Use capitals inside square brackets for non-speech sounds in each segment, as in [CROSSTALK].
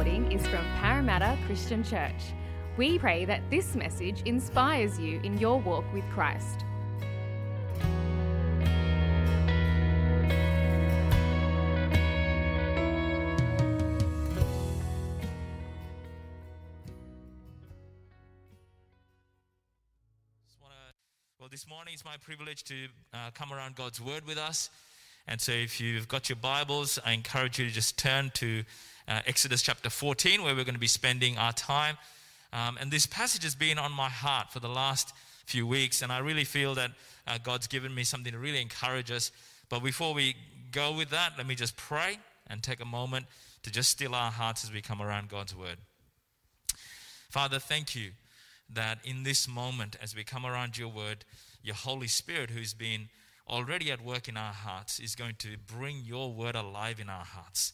recording is from Parramatta Christian Church. We pray that this message inspires you in your walk with Christ. Well, this morning it's my privilege to uh, come around God's Word with us. And so, if you've got your Bibles, I encourage you to just turn to uh, Exodus chapter 14, where we're going to be spending our time. Um, and this passage has been on my heart for the last few weeks, and I really feel that uh, God's given me something to really encourage us. But before we go with that, let me just pray and take a moment to just still our hearts as we come around God's Word. Father, thank you that in this moment, as we come around your Word, your Holy Spirit, who's been already at work in our hearts, is going to bring your word alive in our hearts.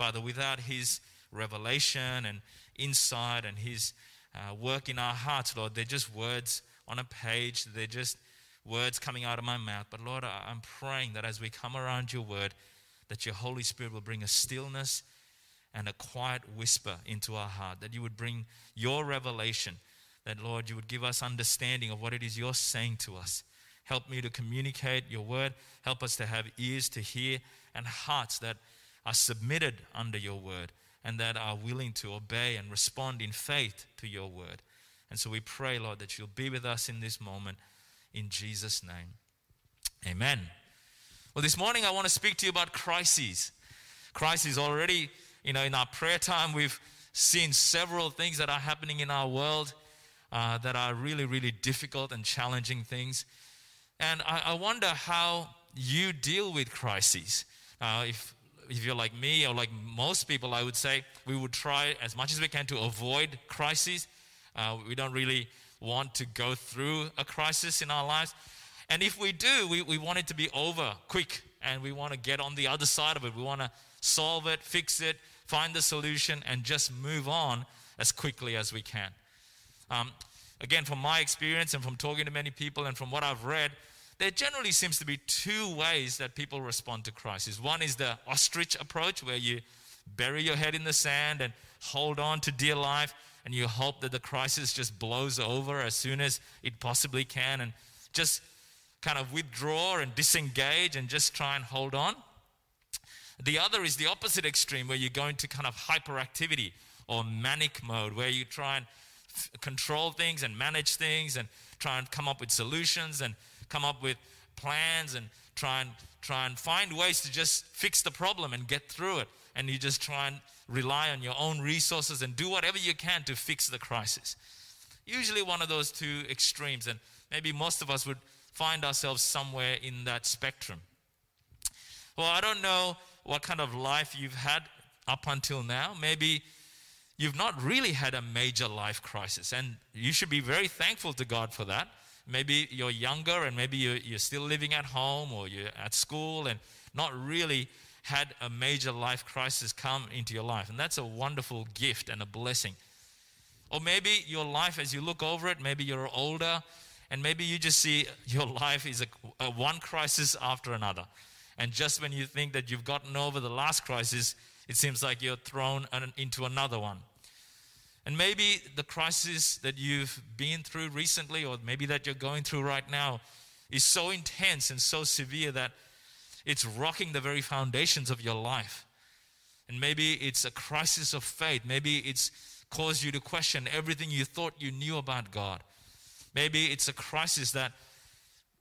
Father, without his revelation and insight and his uh, work in our hearts, Lord, they're just words on a page, they're just words coming out of my mouth. But Lord, I'm praying that as we come around your word, that your Holy Spirit will bring a stillness and a quiet whisper into our heart, that you would bring your revelation, that Lord, you would give us understanding of what it is you're saying to us. Help me to communicate your word. Help us to have ears to hear and hearts that are submitted under your word and that are willing to obey and respond in faith to your word. And so we pray, Lord, that you'll be with us in this moment in Jesus' name. Amen. Well, this morning I want to speak to you about crises. Crises already, you know, in our prayer time, we've seen several things that are happening in our world uh, that are really, really difficult and challenging things. And I, I wonder how you deal with crises. Uh, if, if you're like me or like most people, I would say we would try as much as we can to avoid crises. Uh, we don't really want to go through a crisis in our lives. And if we do, we, we want it to be over quick and we want to get on the other side of it. We want to solve it, fix it, find the solution, and just move on as quickly as we can. Um, again, from my experience and from talking to many people and from what I've read, there generally seems to be two ways that people respond to crisis. One is the ostrich approach, where you bury your head in the sand and hold on to dear life, and you hope that the crisis just blows over as soon as it possibly can, and just kind of withdraw and disengage and just try and hold on. The other is the opposite extreme, where you go into kind of hyperactivity or manic mode, where you try and f- control things and manage things and try and come up with solutions and come up with plans and try and try and find ways to just fix the problem and get through it. And you just try and rely on your own resources and do whatever you can to fix the crisis. Usually one of those two extremes, and maybe most of us would find ourselves somewhere in that spectrum. Well, I don't know what kind of life you've had up until now. Maybe you've not really had a major life crisis, and you should be very thankful to God for that. Maybe you're younger and maybe you're, you're still living at home or you're at school and not really had a major life crisis come into your life. And that's a wonderful gift and a blessing. Or maybe your life, as you look over it, maybe you're older and maybe you just see [LAUGHS] your life is a, a one crisis after another. And just when you think that you've gotten over the last crisis, it seems like you're thrown into another one. And maybe the crisis that you've been through recently, or maybe that you're going through right now, is so intense and so severe that it's rocking the very foundations of your life. And maybe it's a crisis of faith. Maybe it's caused you to question everything you thought you knew about God. Maybe it's a crisis that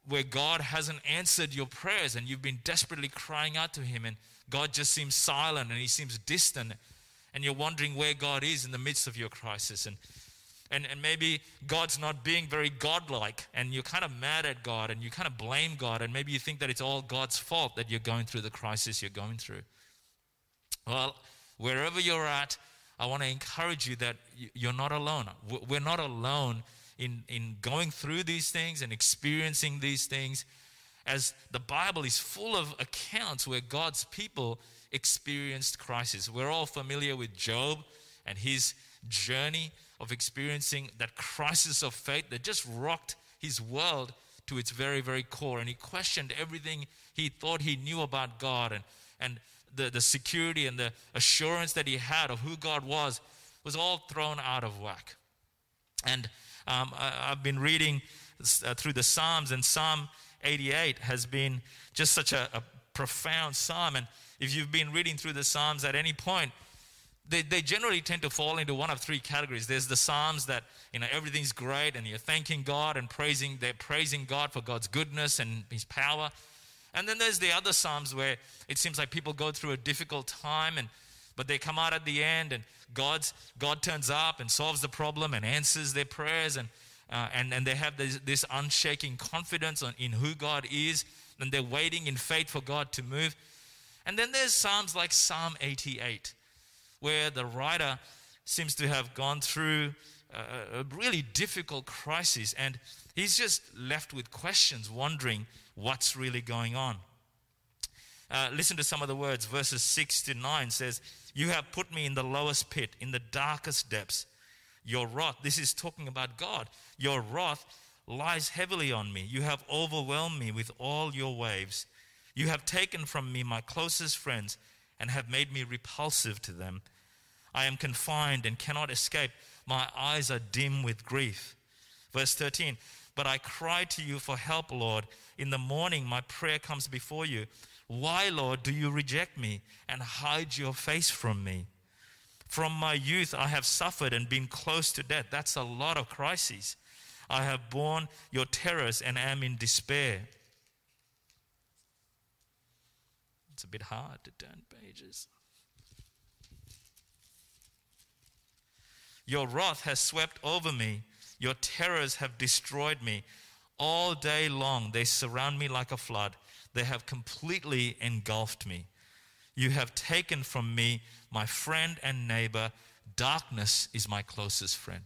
where God hasn't answered your prayers and you've been desperately crying out to Him and God just seems silent and He seems distant and you're wondering where God is in the midst of your crisis. And, and, and maybe God's not being very godlike, and you're kind of mad at God, and you kind of blame God, and maybe you think that it's all God's fault that you're going through the crisis you're going through. Well, wherever you're at, I want to encourage you that you're not alone. We're not alone in, in going through these things and experiencing these things, as the Bible is full of accounts where God's people experienced crisis. We're all familiar with Job and his journey of experiencing that crisis of faith that just rocked his world to its very, very core. And he questioned everything he thought he knew about God. And, and the, the security and the assurance that he had of who God was was all thrown out of whack. And um, I, have been reading uh, through the Psalms, and Psalm 88 has been just such a, a profound psalm. And if you've been reading through the Psalms at any point, they, they generally tend to fall into one of three categories. There's the Psalms that, you know, everything's great and you're thanking God and praising, they're praising God for God's goodness and His power. And then there's the other Psalms where it seems like people go through a difficult time and but they come out at the end and God's, God turns up and solves the problem and answers their prayers and, uh, and, and they have this, this unshaking confidence on, in who God is and they're waiting in faith for God to move. And then there's Psalms like Psalm 88 where the writer seems to have gone through a, really difficult crisis and he's just left with questions, wondering what's really going on. Uh, listen to some of the words. Verses 6 to 9 says, You have put me in the lowest pit, in the darkest depths. Your wrath, this is talking about God, your wrath lies heavily on me. You have overwhelmed me with all your waves. You have taken from me my closest friends and have made me repulsive to them. I am confined and cannot escape. My eyes are dim with grief. Verse 13 But I cry to you for help, Lord. In the morning, my prayer comes before you. Why, Lord, do you reject me and hide your face from me? From my youth, I have suffered and been close to death. That's a lot of crises. I have borne your terrors and am in despair. It's a bit hard to turn pages. Your wrath has swept over me. Your terrors have destroyed me. All day long they surround me like a flood. They have completely engulfed me. You have taken from me my friend and neighbor. Darkness is my closest friend.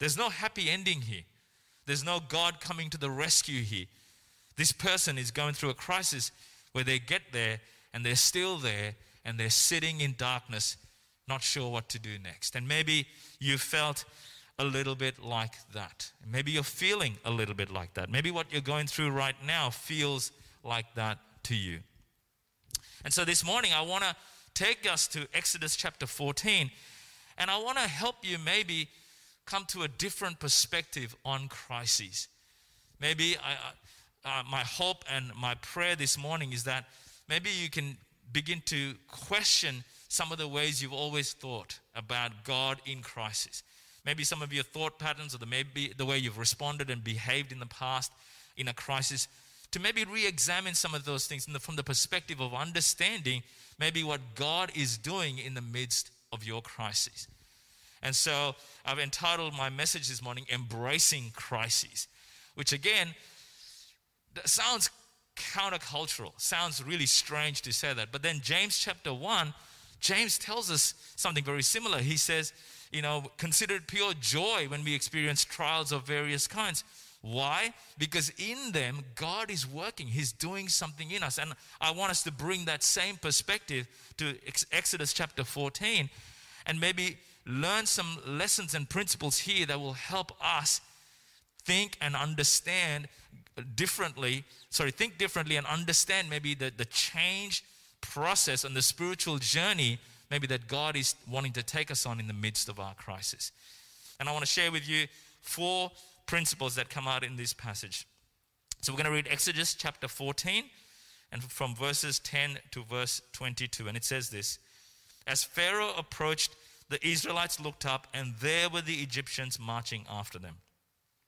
There's no happy ending here. There's no God coming to the rescue here. This person is going through a crisis where they get there and they're still there and they're sitting in darkness, not sure what to do next. And maybe you felt a little bit like that. Maybe you're feeling a little bit like that. Maybe what you're going through right now feels like that to you. And so this morning, I want to take us to Exodus chapter 14, and I want to help you maybe come to a different perspective on crises. Maybe I, uh, my hope and my prayer this morning is that maybe you can begin to question some of the ways you've always thought about God in crisis. Maybe some of your thought patterns or the, maybe the way you've responded and behaved in the past in a crisis, to maybe re examine some of those things the, from the perspective of understanding maybe what God is doing in the midst of your crisis. And so I've entitled my message this morning, Embracing Crises, which again sounds countercultural. Sounds really strange to say that. But then James chapter 1, James tells us something very similar. He says, you know, consider it pure joy when we experience trials of various kinds. Why? Because in them, God is working. He's doing something in us. And I want us to bring that same perspective to Exodus chapter 14 and maybe learn some lessons and principles here that will help us think and understand differently, sorry, think differently and understand maybe the, the change process and the spiritual journey maybe that God is wanting to take us on in the midst of our crisis. And I want to share with you four principles that come out in this passage. So we're going to read Exodus chapter 14 and from verses 10 to verse 22. And it says this As Pharaoh approached, the Israelites looked up, and there were the Egyptians marching after them.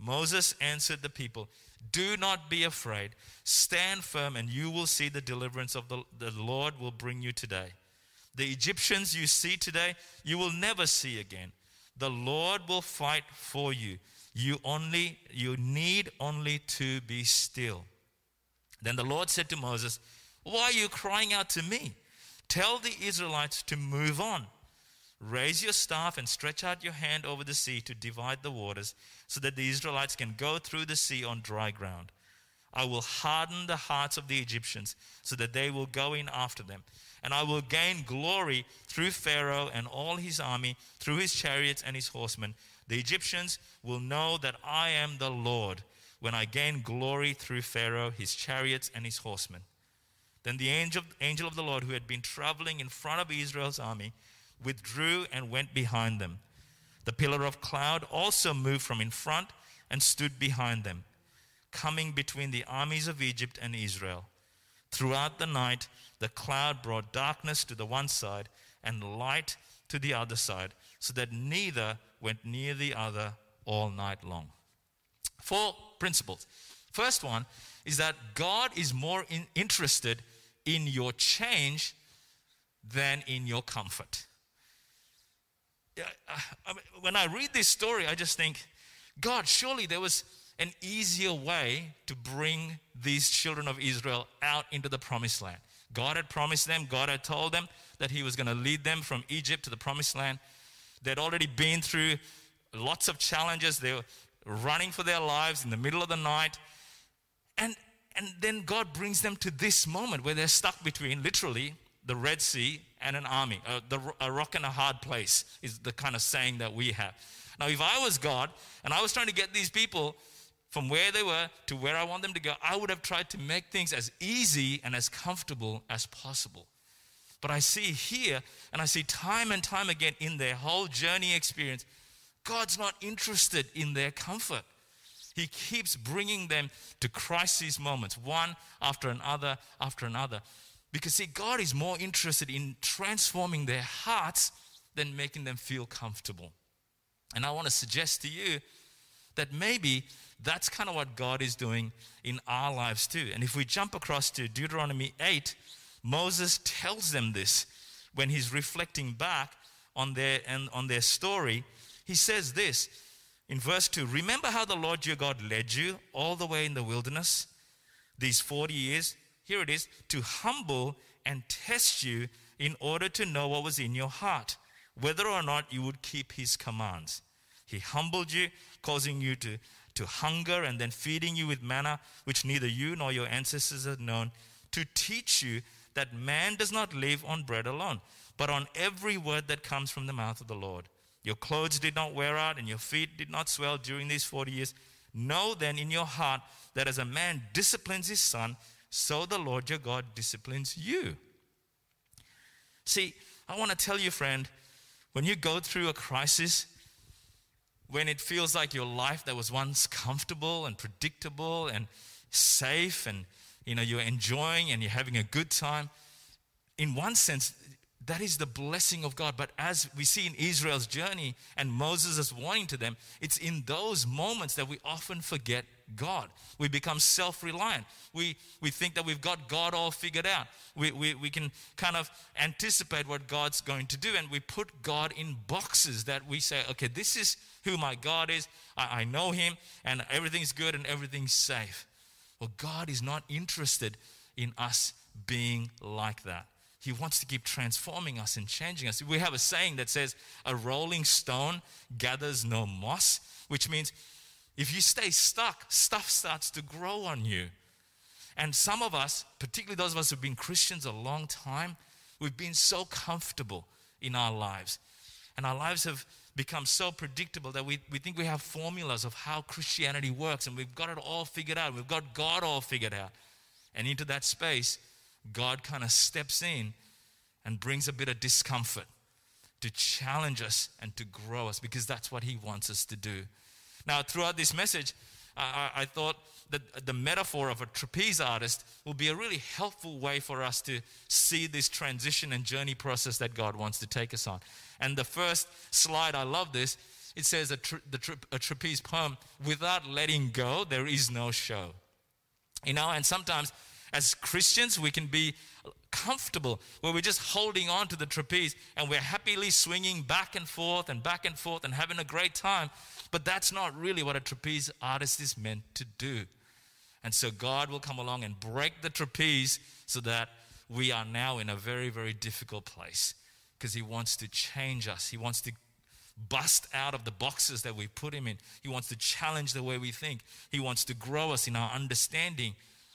Moses answered the people, do not be afraid. Stand firm, and you will see the deliverance of the, the Lord will bring you today. The Egyptians you see today, you will never see again. The Lord will fight for you. You only you need only to be still. Then the Lord said to Moses, Why are you crying out to me? Tell the Israelites to move on. Raise your staff and stretch out your hand over the sea to divide the waters, so that the Israelites can go through the sea on dry ground. I will harden the hearts of the Egyptians, so that they will go in after them. And I will gain glory through Pharaoh and all his army, through his chariots and his horsemen. The Egyptians will know that I am the Lord when I gain glory through Pharaoh, his chariots, and his horsemen. Then the angel, angel of the Lord, who had been traveling in front of Israel's army, withdrew and went behind them. The pillar of cloud also moved from in front and stood behind them, coming between the armies of Egypt and Israel. Throughout the night, the cloud brought darkness to the one side and light to the other side, so that neither went near the other all night long. Four principles. First one is that God is more in, interested in your change than in your comfort. When I read this story, I just think, God, surely there was an easier way to bring these children of Israel out into the promised land. God had promised them, God had told them that He was going to lead them from Egypt to the promised land. They'd already been through lots of challenges. They were running for their lives in the middle of the night. And, and then God brings them to this moment where they're stuck between literally the Red Sea and an army. Uh, the, a rock and a hard place is the kind of saying that we have. Now, if I was God and I was trying to get these people from where they were to where I want them to go, I would have tried to make things as easy and as comfortable as possible. But I see here, and I see time and time again in their whole journey experience, God's not interested in their comfort. He keeps bringing them to crisis moments, one after another after another. Because, see, God is more interested in transforming their hearts than making them feel comfortable. And I want to suggest to you that maybe that's kind of what God is doing in our lives too. And if we jump across to Deuteronomy 8, Moses tells them this when he's reflecting back on their, and on their story. He says this in verse 2 Remember how the Lord your God led you all the way in the wilderness these 40 years here it is, to humble and test you in order to know what was in your heart, whether or not you would keep his commands. He humbled you, causing you to, to hunger and then feeding you with manna, which neither you nor your ancestors had known, to teach you that man does not live on bread alone, but on every word that comes from the mouth of the Lord. Your clothes did not wear out, and your feet did not swell during these 40 years. Know then in your heart that as a man disciplines his son, so the Lord your God disciplines you. See, I want to tell you, friend, when you go through a crisis, when it feels like your life that was once comfortable and predictable and safe and you know you're enjoying and you're having a good time in one sense that is the blessing of God. But as we see in Israel's journey and Moses is warning to them, it's in those moments that we often forget God. We become self reliant. We, we think that we've got God all figured out. We, we, we can kind of anticipate what God's going to do, and we put God in boxes that we say, okay, this is who my God is. I, I know Him, and everything's good and everything's safe. Well, God is not interested in us being like that. He wants to keep transforming us and changing us. We have a saying that says, A rolling stone gathers no moss, which means if you stay stuck, stuff starts to grow on you. And some of us, particularly those of us who've been Christians a long time, we've been so comfortable in our lives. And our lives have become so predictable that we, we think we have formulas of how Christianity works and we've got it all figured out. We've got God all figured out. And into that space, God kind of steps in and brings a bit of discomfort to challenge us and to grow us because that's what He wants us to do. Now, throughout this message, I, I, thought that the metaphor of a trapeze artist will be a really helpful way for us to see this transition and journey process that God wants to take us on. And the first slide, I love this. It says a, tra- tra- a trapeze poem without letting go, there is no show. You know, and sometimes as Christians, we can be comfortable where we're just holding on to the trapeze and we're happily swinging back and forth and back and forth and having a great time. But that's not really what a trapeze artist is meant to do. And so God will come along and break the trapeze so that we are now in a very, very difficult place. because He wants to change us. He wants to bust out of the boxes that we put Him in. He wants to challenge the way we think. He wants to grow us in our understanding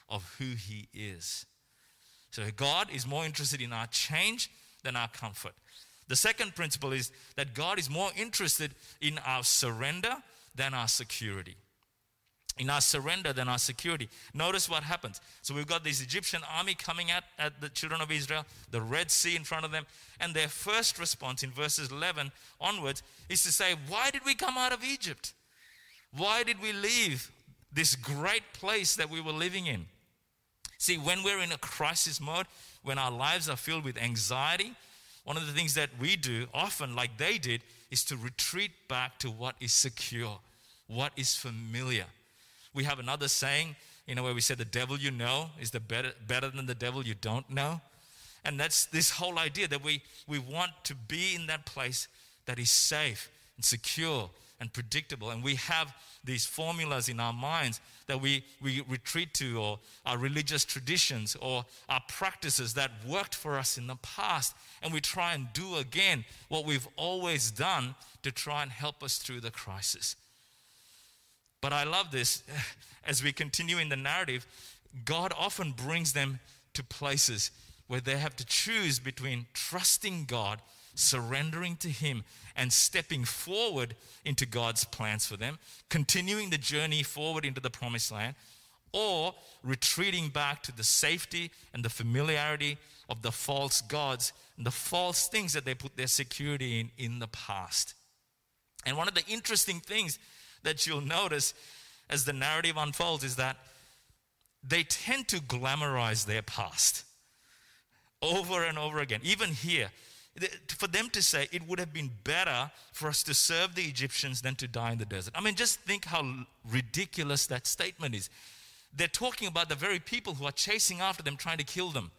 of who He is. So God is more interested in our change than our comfort. The second principle is that God is more interested in our surrender than our security. In our surrender than our security. Notice what happens. So we've got this Egyptian army coming at, at the children of Israel, the Red Sea in front of them, and their first response in verses 11 onwards is to say, Why did we come out of Egypt? Why did we leave this great place that we were living in? See, when we're in a crisis mode, when our lives are filled with anxiety, one of the things that we do often, like they did, is to retreat back to what is secure, what is familiar. We have another saying, you know, where we say the devil you know is the better, better than the devil you don't know. And that's this whole idea that we, we want to be in that place that is safe and secure and predictable. And we have these formulas in our minds that we, we retreat to, or our religious traditions, or our practices that worked for us in the past. And we try and do again what we've always done to try and help us through the crisis. But I love this. [LAUGHS] As we continue in the narrative, God often brings them to places where they have to choose between trusting God, surrendering to Him, and stepping forward into God's plans for them, continuing the journey forward into the promised land, or retreating back to the safety and the familiarity of the false gods and the false things that they put their security in in the past. And one of the interesting things that you'll notice as the narrative unfolds is that they tend to glamorize their past over and over again. Even here, for them to say it would have been better for us to serve the Egyptians than to die in the desert. I mean, just think how ridiculous that statement is. They're talking about the very people who are chasing after them, trying to kill them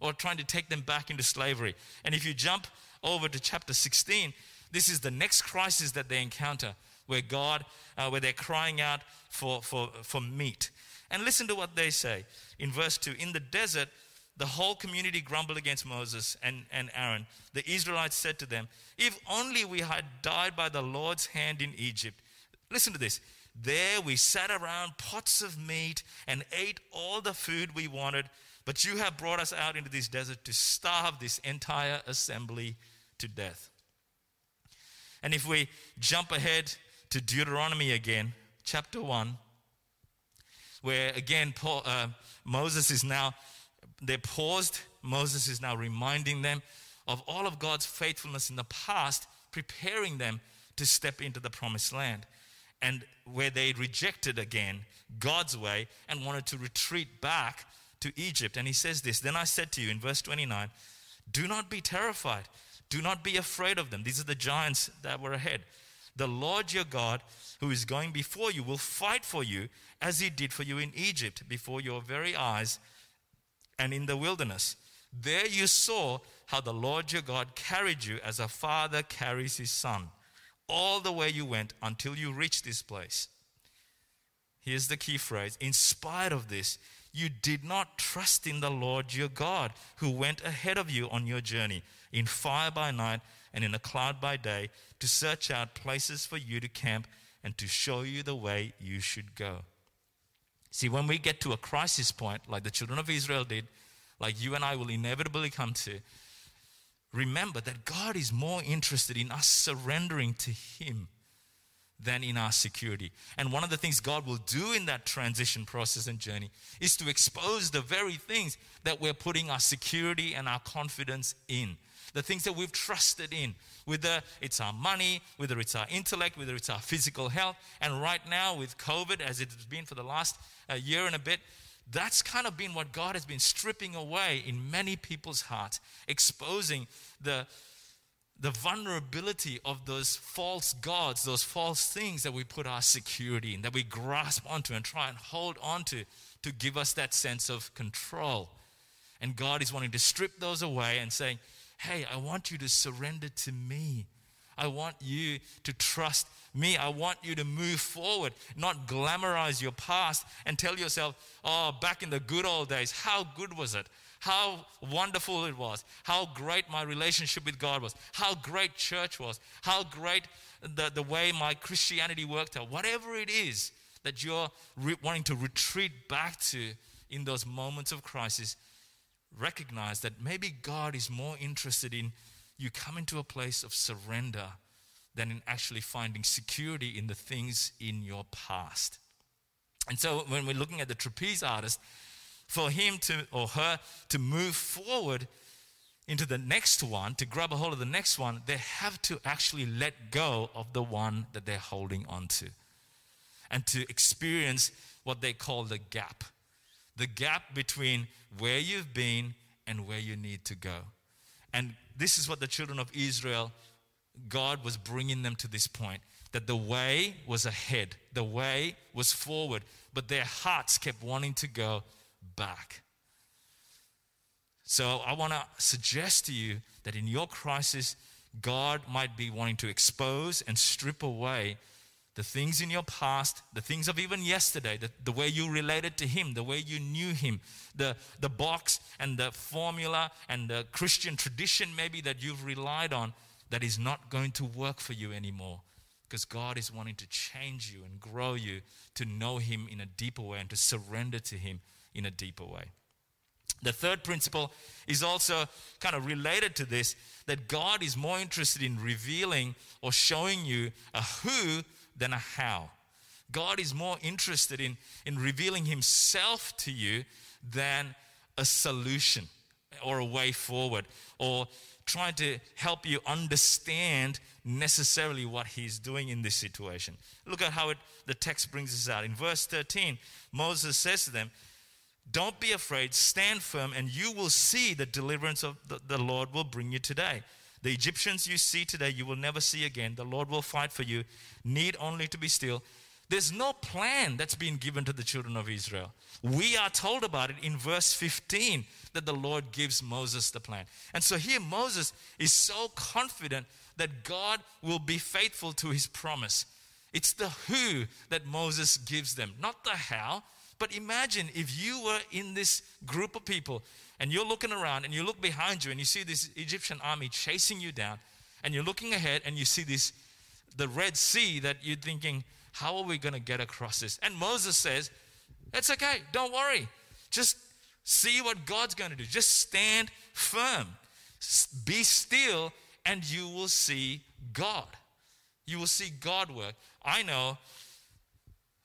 or trying to take them back into slavery. And if you jump over to chapter 16, this is the next crisis that they encounter where God, uh, where they're crying out for, for, for meat. And listen to what they say in verse 2 In the desert, the whole community grumbled against Moses and, and Aaron. The Israelites said to them, If only we had died by the Lord's hand in Egypt. Listen to this. There we sat around pots of meat and ate all the food we wanted, but you have brought us out into this desert to starve this entire assembly to death. And if we jump ahead to Deuteronomy again, chapter 1, where again Paul, uh, Moses is now they paused. Moses is now reminding them of all of God's faithfulness in the past, preparing them to step into the promised land. And where they rejected again God's way and wanted to retreat back to Egypt. And he says this Then I said to you in verse 29, Do not be terrified, do not be afraid of them. These are the giants that were ahead. The Lord your God, who is going before you, will fight for you as he did for you in Egypt, before your very eyes and in the wilderness. There you saw how the Lord your God carried you as a father carries his son, all the way you went until you reached this place. Here's the key phrase In spite of this, you did not trust in the Lord your God, who went ahead of you on your journey in fire by night and in a cloud by day to search out places for you to camp and to show you the way you should go. See, when we get to a crisis point, like the children of Israel did, like you and I will inevitably come to, remember that God is more interested in us surrendering to Him than in our security. And one of the things God will do in that transition process and journey is to expose the very things that we're putting our security and our confidence in the things that we've trusted in, whether it's our money, whether it's our intellect, whether it's our physical health. And right now, with COVID, as it's been for the last uh, year and a bit, that's kind of been what God has been stripping away in many people's hearts, exposing the, the vulnerability of those false gods, those false things that we put our security in, that we grasp onto and try and hold onto to give us that sense of control. And God is wanting to strip those away and saying, hey, I want you to surrender to me. I want you to trust me. I want you to move forward, not glamorize your past and tell yourself, oh, back in the good old days, how good was it? how wonderful it was, how great my relationship with God was, how great church was, how great the, the way my Christianity worked out, whatever it is that you're re- wanting to retreat back to in those moments of crisis, recognize that maybe God is more interested in you coming to a place of surrender than in actually finding security in the things in your past. And so when we're looking at the trapeze artist, for him to or her to move forward into the next one, to grab a hold of the next one, they have to actually let go of the one that they're holding on to and to experience what they call the gap the gap between where you've been and where you need to go. And this is what the children of Israel, God was bringing them to this point that the way was ahead, the way was forward, but their hearts kept wanting to go back. So I want to suggest to you that in your crisis, God might be wanting to expose and strip away the things in your past, the things of even yesterday, the, the way you related to Him, the way you knew Him, the, the box and the formula and the Christian tradition maybe that you've relied on that is not going to work for you anymore. Because God is wanting to change you and grow you to know Him in a deeper way and to surrender to Him in a deeper way. The third principle is also kind of related to this that God is more interested in revealing or showing you a who than a how. God is more interested in, in revealing Himself to you than a solution or a way forward or trying to help you understand necessarily what He's doing in this situation. Look at how it, the text brings us out. In verse 13, Moses says to them, Don't be afraid, stand firm, and you will see the deliverance of the, the Lord will bring you today. The Egyptians you see today, you will never see again. The Lord will fight for you. Need only to be still. There's no plan that's been given to the children of Israel. We are told about it in verse 15 that the Lord gives Moses the plan. And so here Moses is so confident that God will be faithful to his promise. It's the who that Moses gives them, not the how. But imagine if you were in this group of people and you're looking around and you look behind you and you see this Egyptian army chasing you down, and you're looking ahead and you see this the Red Sea that you're thinking, how are we going to get across this? And Moses says, It's okay, don't worry. Just see what God's going to do. Just stand firm. Be still, and you will see God. You will see God work. I know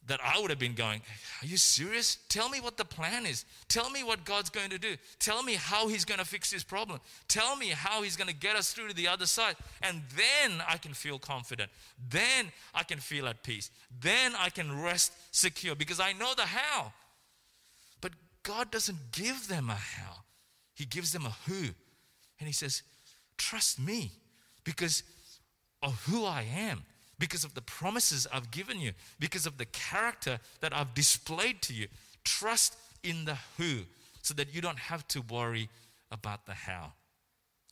that I would have been going, Are you serious? Tell me what the plan is. Tell me what God's going to do. Tell me how He's going to fix this problem. Tell me how He's going to get us through to the other side. And then I can feel confident. Then I can feel at peace. Then I can rest secure because I know the how. But God doesn't give them a how, He gives them a who. And He says, Trust me because of who I am because of the promises I've given you, because of the character that I've displayed to you. Trust in the who so that you don't have to worry about the how.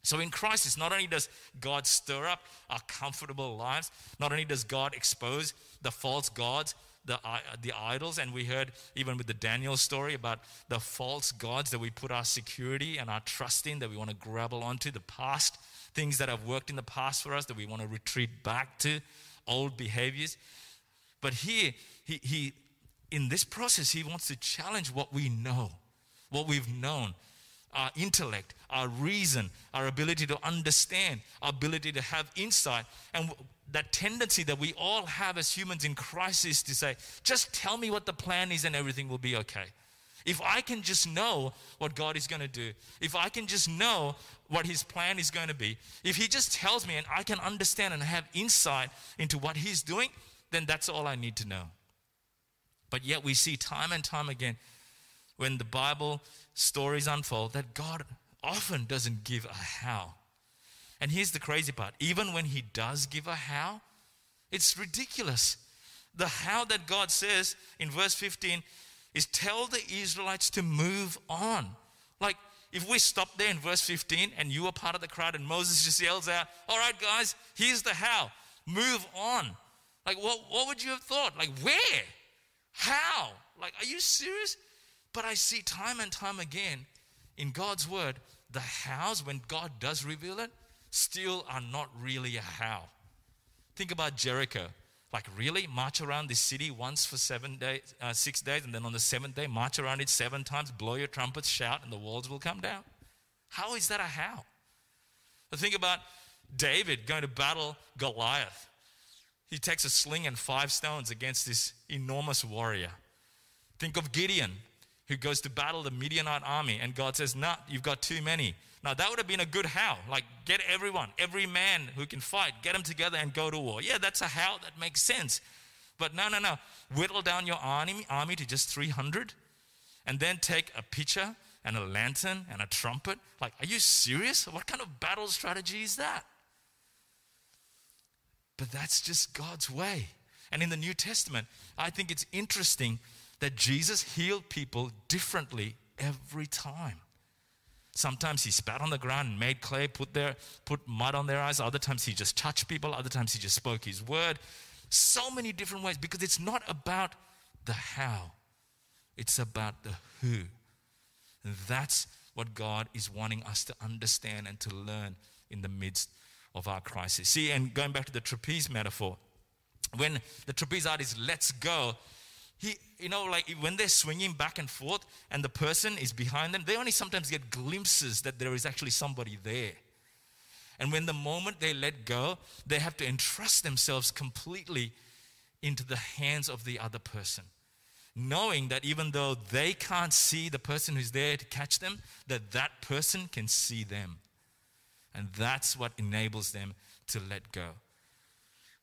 So in crisis, not only does God stir up our comfortable lives, not only does God expose the false gods, the, the idols, and we heard even with the Daniel story about the false gods that we put our security and our trust in, that we want to grapple onto, the past things that have worked in the past for us that we want to retreat back to old behaviors. But here, he, he, in this process, he wants to challenge what we know, what we've known, our intellect, our reason, our ability to understand, our ability to have insight, and that tendency that we all have as humans in crisis to say, just tell me what the plan is and everything will be okay. If I can just know what God is going to do, if I can just know what His plan is going to be, if He just tells me and I can understand and have insight into what He's doing, then that's all I need to know. But yet we see time and time again when the Bible stories unfold that God often doesn't give a how. And here's the crazy part even when He does give a how, it's ridiculous. The how that God says in verse 15 is tell the Israelites to move on. Like, if we stop there in verse 15 and you are part of the crowd and Moses just yells out, All right, guys, here's the how. Move on. Like, what, what would you have thought? Like, where? How? Like, are you serious? But I see time and time again in God's word, the hows, when God does reveal it, still are not really a how. Think about Jericho. Like, really? March around this city once for seven days, uh, six days, and then on the seventh day, march around it seven times, blow your trumpets, shout, and the walls will come down? How is that a how? But think about David going to battle Goliath. He takes a sling and five stones against this enormous warrior. Think of Gideon, who goes to battle the Midianite army, and God says, nah, you've got too many. Now, that would have been a good how. Like, get everyone, every man who can fight, get them together and go to war. Yeah, that's a how that makes sense. But no, no, no. Whittle down your army, army to just 300 and then take a pitcher and a lantern and a trumpet. Like, are you serious? What kind of battle strategy is that? But that's just God's way. And in the New Testament, I think it's interesting that Jesus healed people differently every time. Sometimes he spat on the ground and made clay, put, their, put mud on their eyes. Other times he just touched people. Other times he just spoke his word. So many different ways because it's not about the how, it's about the who. And that's what God is wanting us to understand and to learn in the midst of our crisis. See, and going back to the trapeze metaphor, when the trapeze artist lets go, he, you know, like when they're swinging back and forth and the person is behind them, they only sometimes get glimpses that there is actually somebody there. And when the moment they let go, they have to entrust themselves completely into the hands of the other person. Knowing that even though they can't see the person who's there to catch them, that that person can see them. And that's what enables them to let go.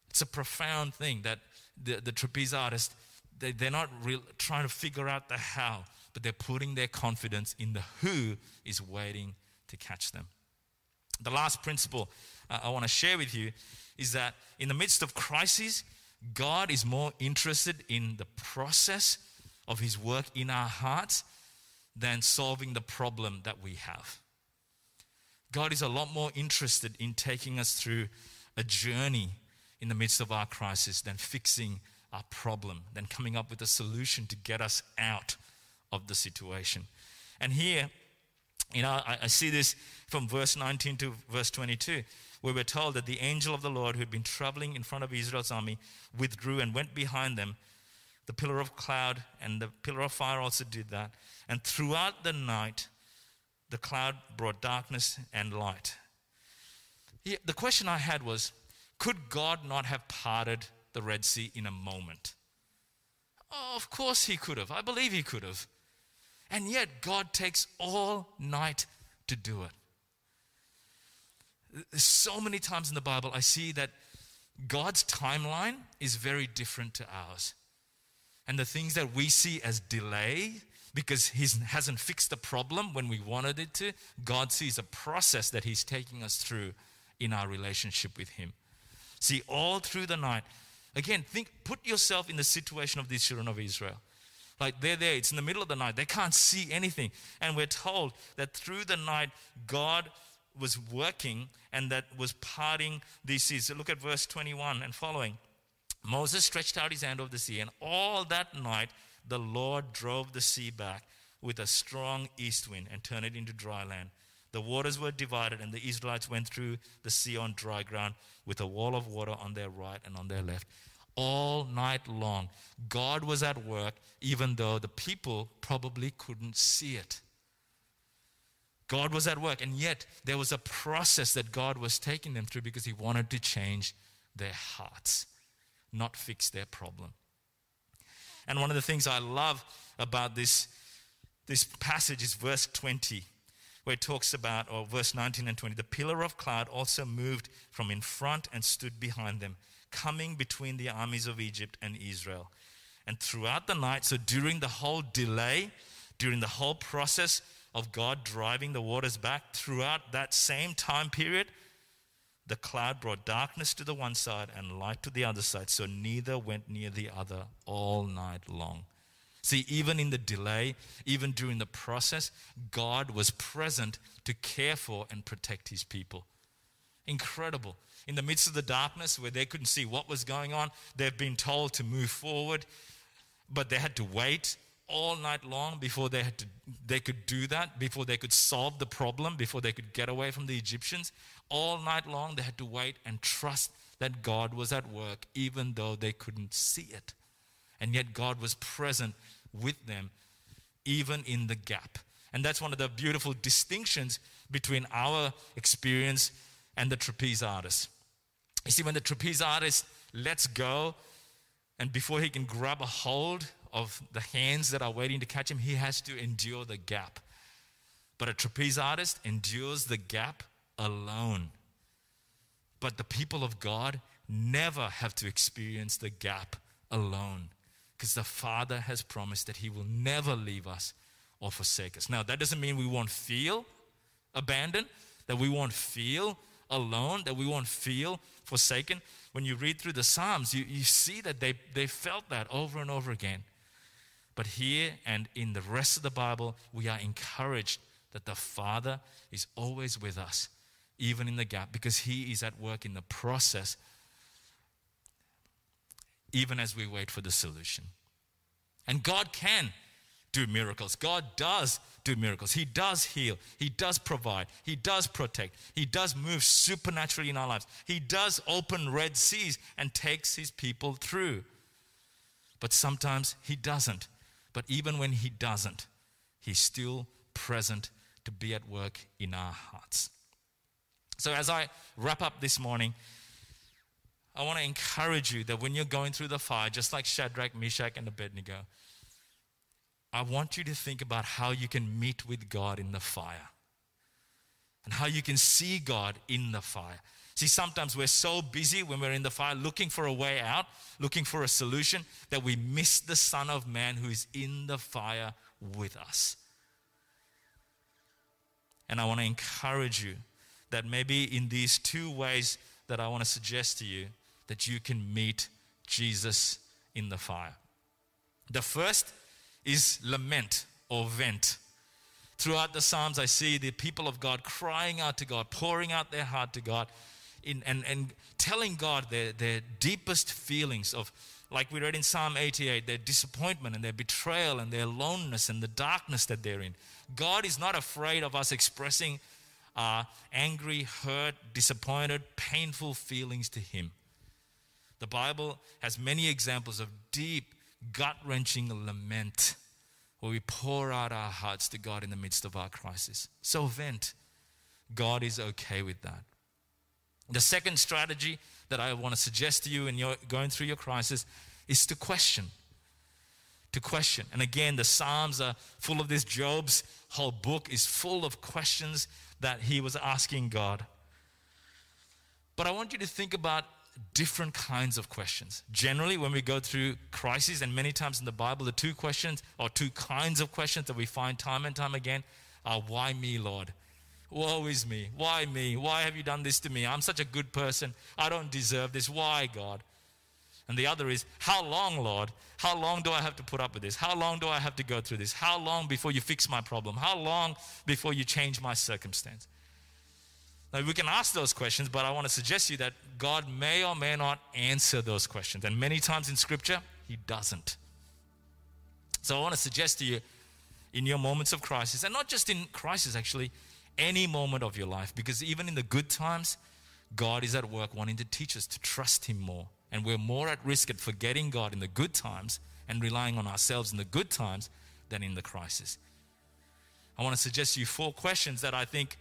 It's a profound thing that the, the trapeze artist they, they're not real, trying to figure out the how, but they're putting their confidence in the who is waiting to catch them. The last principle uh, I want to share with you is that in the midst of crises, God is more interested in the process of His work in our hearts than solving the problem that we have. God is a lot more interested in taking us through a journey in the midst of our crisis than fixing our problem than coming up with a solution to get us out of the situation. And here, you know, I, I see this from verse 19 to verse 22, where we're told that the angel of the Lord who had been traveling in front of Israel's army withdrew and went behind them. The pillar of cloud and the pillar of fire also did that. And throughout the night, the cloud brought darkness and light. the question I had was could God not have parted the Red Sea in a moment. Oh, of course he could have. I believe he could have. And yet, God takes all night to do it. So many times in the Bible, I see that God's timeline is very different to ours. And the things that we see as delay, because He hasn't fixed the problem when we wanted it to, God sees a process that He's taking us through in our relationship with Him. See, all through the night, Again, think, put yourself in the situation of these children of Israel. Like they're there, it's in the middle of the night, they can't see anything. And we're told that through the night, God was working and that was parting these seas. Look at verse 21 and following. Moses stretched out his hand over the sea, and all that night the Lord drove the sea back with a strong east wind and turned it into dry land. The waters were divided, and the Israelites went through the sea on dry ground with a wall of water on their right and on their left. All night long, God was at work, even though the people probably couldn't see it. God was at work, and yet there was a process that God was taking them through because He wanted to change their hearts, not fix their problem. And one of the things I love about this, this passage is verse 20 where it talks about, or verse 19 and 20, the pillar of cloud also moved from in front and stood behind them, coming between the armies of Egypt and Israel. And throughout the night, so during the whole delay, during the whole process of God driving the waters back, throughout that same time period, the cloud brought darkness to the one side and light to the other side, so neither went near the other all night long. See, even in the delay, even during the process, God was present to care for and protect his people. Incredible. In the midst of the darkness where they couldn't see what was going on, they've been told to move forward, but they had to wait all night long before they had to they could do that before they could solve the problem before they could get away from the Egyptians all night long they had to wait and trust that God was at work even though they couldn't see it and yet God was present with them even in the gap and that's one of the beautiful distinctions between our experience and the trapeze artist you see when the trapeze artist lets go and before he can grab a hold of the hands that are waiting to catch him, he has to endure the gap. But a trapeze artist endures the gap alone. But the people of God never have to experience the gap alone because the Father has promised that He will never leave us or forsake us. Now, that doesn't mean we won't feel abandoned, that we won't feel alone, that we won't feel forsaken. When you read through the Psalms, you, you see that they, they felt that over and over again. But here and in the rest of the Bible, we are encouraged that the Father is always with us, even in the gap, because He is at work in the process, even as we wait for the solution. And God can do miracles. God does do miracles. He does heal. He does provide. He does protect. He does move supernaturally in our lives. He does open Red Seas and takes His people through. But sometimes He doesn't. But even when He doesn't, He's still present to be at work in our hearts. So, as I wrap up this morning, I want to encourage you that when you're going through the fire, just like Shadrach, Meshach, and Abednego, I want you to think about how you can meet with God in the fire and how you can see God in the fire. See, sometimes we're so busy when we're in the fire looking for a way out, looking for a solution, that we miss the Son of Man who is in the fire with us. And I want to encourage you that maybe in these two ways that I want to suggest to you, that you can meet Jesus in the fire. The first is lament or vent. Throughout the Psalms, I see the people of God crying out to God, pouring out their heart to God, in, and, and telling God their, their deepest feelings of, like we read in Psalm 88, their disappointment and their betrayal and their loneliness and the darkness that they're in. God is not afraid of us expressing uh, angry, hurt, disappointed, painful feelings to Him. The Bible has many examples of deep, gut wrenching lament where we pour out our hearts to God in the midst of our crisis. So vent. God is okay with that. The second strategy that I want to suggest to you in your going through your crisis is to question. To question. And again, the Psalms are full of this. Job's whole book is full of questions that he was asking God. But I want you to think about different kinds of questions. Generally, when we go through crises, and many times in the Bible, the two questions or two kinds of questions that we find time and time again are why me, Lord? Woe is me. Why me? Why have you done this to me? I'm such a good person. I don't deserve this. Why, God? And the other is, How long, Lord? How long do I have to put up with this? How long do I have to go through this? How long before you fix my problem? How long before you change my circumstance? We can ask those questions, but I want to suggest to you that God may or may not answer those questions. And many times in Scripture, He doesn't. So I want to suggest to you in your moments of crisis, and not just in crisis actually, any moment of your life because even in the good times, God is at work wanting to teach us to trust Him more. And we're more at risk at forgetting God in the good times and relying on ourselves in the good times than in the crisis. I want to suggest to you four questions that I think,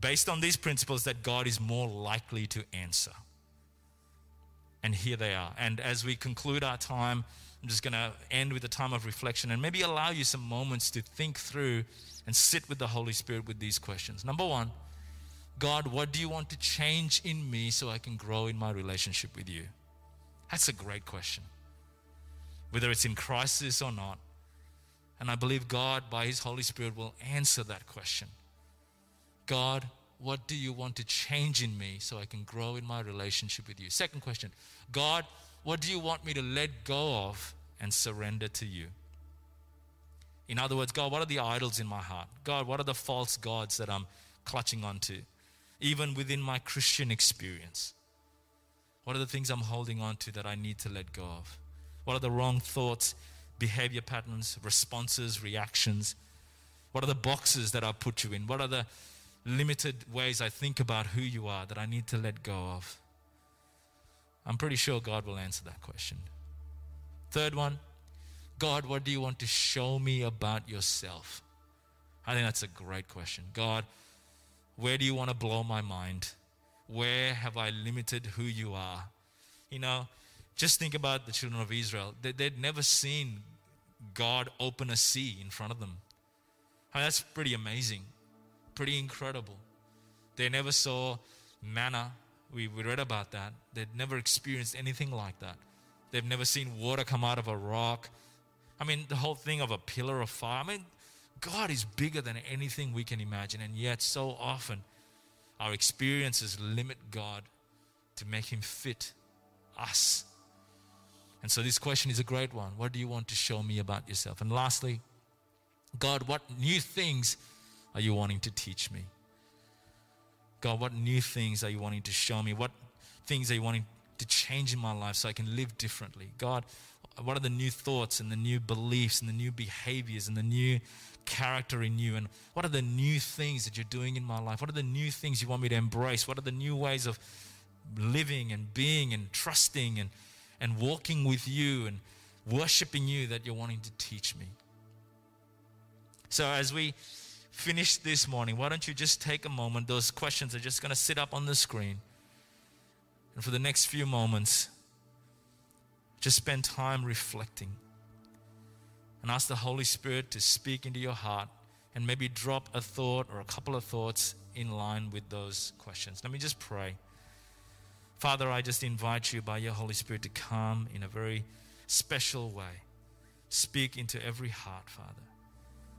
based on these principles, that God is more likely to answer. And here they are. And as we conclude our time, I'm just going to end with a time of reflection and maybe allow you some moments to think through and sit with the Holy Spirit with these questions. Number one, God, what do you want to change in me so I can grow in my relationship with you? That's a great question. Whether it's in crisis or not. And I believe God, by His Holy Spirit, will answer that question. God, what do you want to change in me so I can grow in my relationship with you? Second question God, what do you want me to let go of and surrender to you? In other words, God, what are the idols in my heart? God, what are the false gods that I'm clutching onto, even within my Christian experience? What are the things I'm holding on to that I need to let go of? What are the wrong thoughts behavior patterns, responses, reactions? What are the boxes that I put you in? What are the limited ways I think about who you are that I need to let go of? I'm pretty sure God will answer that question. Third one, God, what do you want to show me about yourself? I think that's a great question. God, where do you want to blow my mind? Where have I limited who you are? You know, just think about the children of Israel. They, would never seen God open a sea in front of them. I mean, that's pretty amazing, pretty incredible. They never saw manna. We, we read about that. They'd never experienced anything like that. They've never seen water come out of a rock. I mean, the whole thing of a pillar of fire. I mean, God is bigger than anything we can imagine. And yet, so often, our experiences limit God to make him fit us. And so, this question is a great one. What do you want to show me about yourself? And lastly, God, what new things are you wanting to teach me? God, what new things are you wanting to show me? What things are you wanting to change in my life so I can live differently? God, what are the new thoughts and the new beliefs and the new behaviors and the new character in you? And what are the new things that you're doing in my life? What are the new things you want me to embrace? What are the new ways of living and being and trusting and, and walking with you and worshiping you that you're wanting to teach me? So, as we finish this morning, why don't you just take a moment? Those questions are just going to sit up on the screen. And for the next few moments, just spend time reflecting and ask the Holy Spirit to speak into your heart and maybe drop a thought or a couple of thoughts in line with those questions. Let me just pray. Father, I just invite you by your Holy Spirit to come in a very special way. Speak into every heart, Father,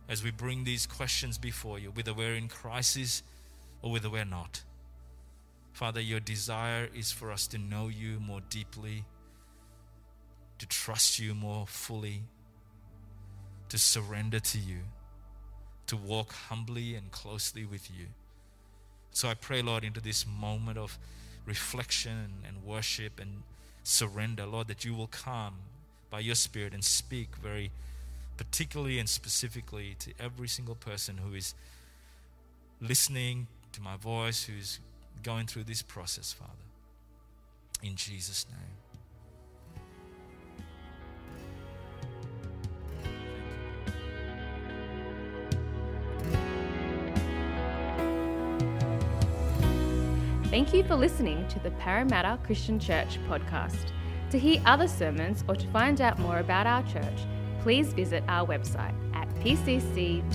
as we bring these questions before you, whether we're in crisis or whether we're not. Father, your desire is for us to know you more deeply to trust you more fully, to surrender to you, to walk humbly and closely with you. So I pray, Lord, into this moment of reflection and worship and surrender, Lord, that you will come by your Spirit and speak very particularly and specifically to every single person who is listening to my voice, who's going through this process, Father. In Jesus' name. Thank you for listening to the Parramatta Christian Church podcast. To hear other sermons or to find out more about our church, please visit our website at pcc.org.au